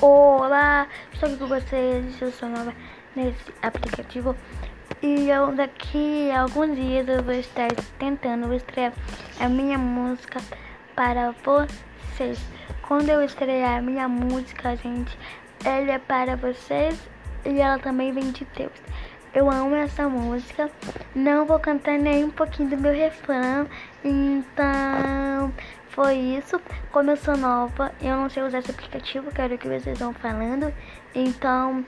Olá, estou com vocês, eu sou nova nesse aplicativo e eu daqui a alguns dias eu vou estar tentando estrear a minha música para vocês. Quando eu estrear a minha música, gente, ela é para vocês e ela também vem de Deus. Eu amo essa música, não vou cantar nem um pouquinho do meu refrão, foi isso. Como eu sou nova, eu não sei usar esse aplicativo, quero que vocês vão falando. Então,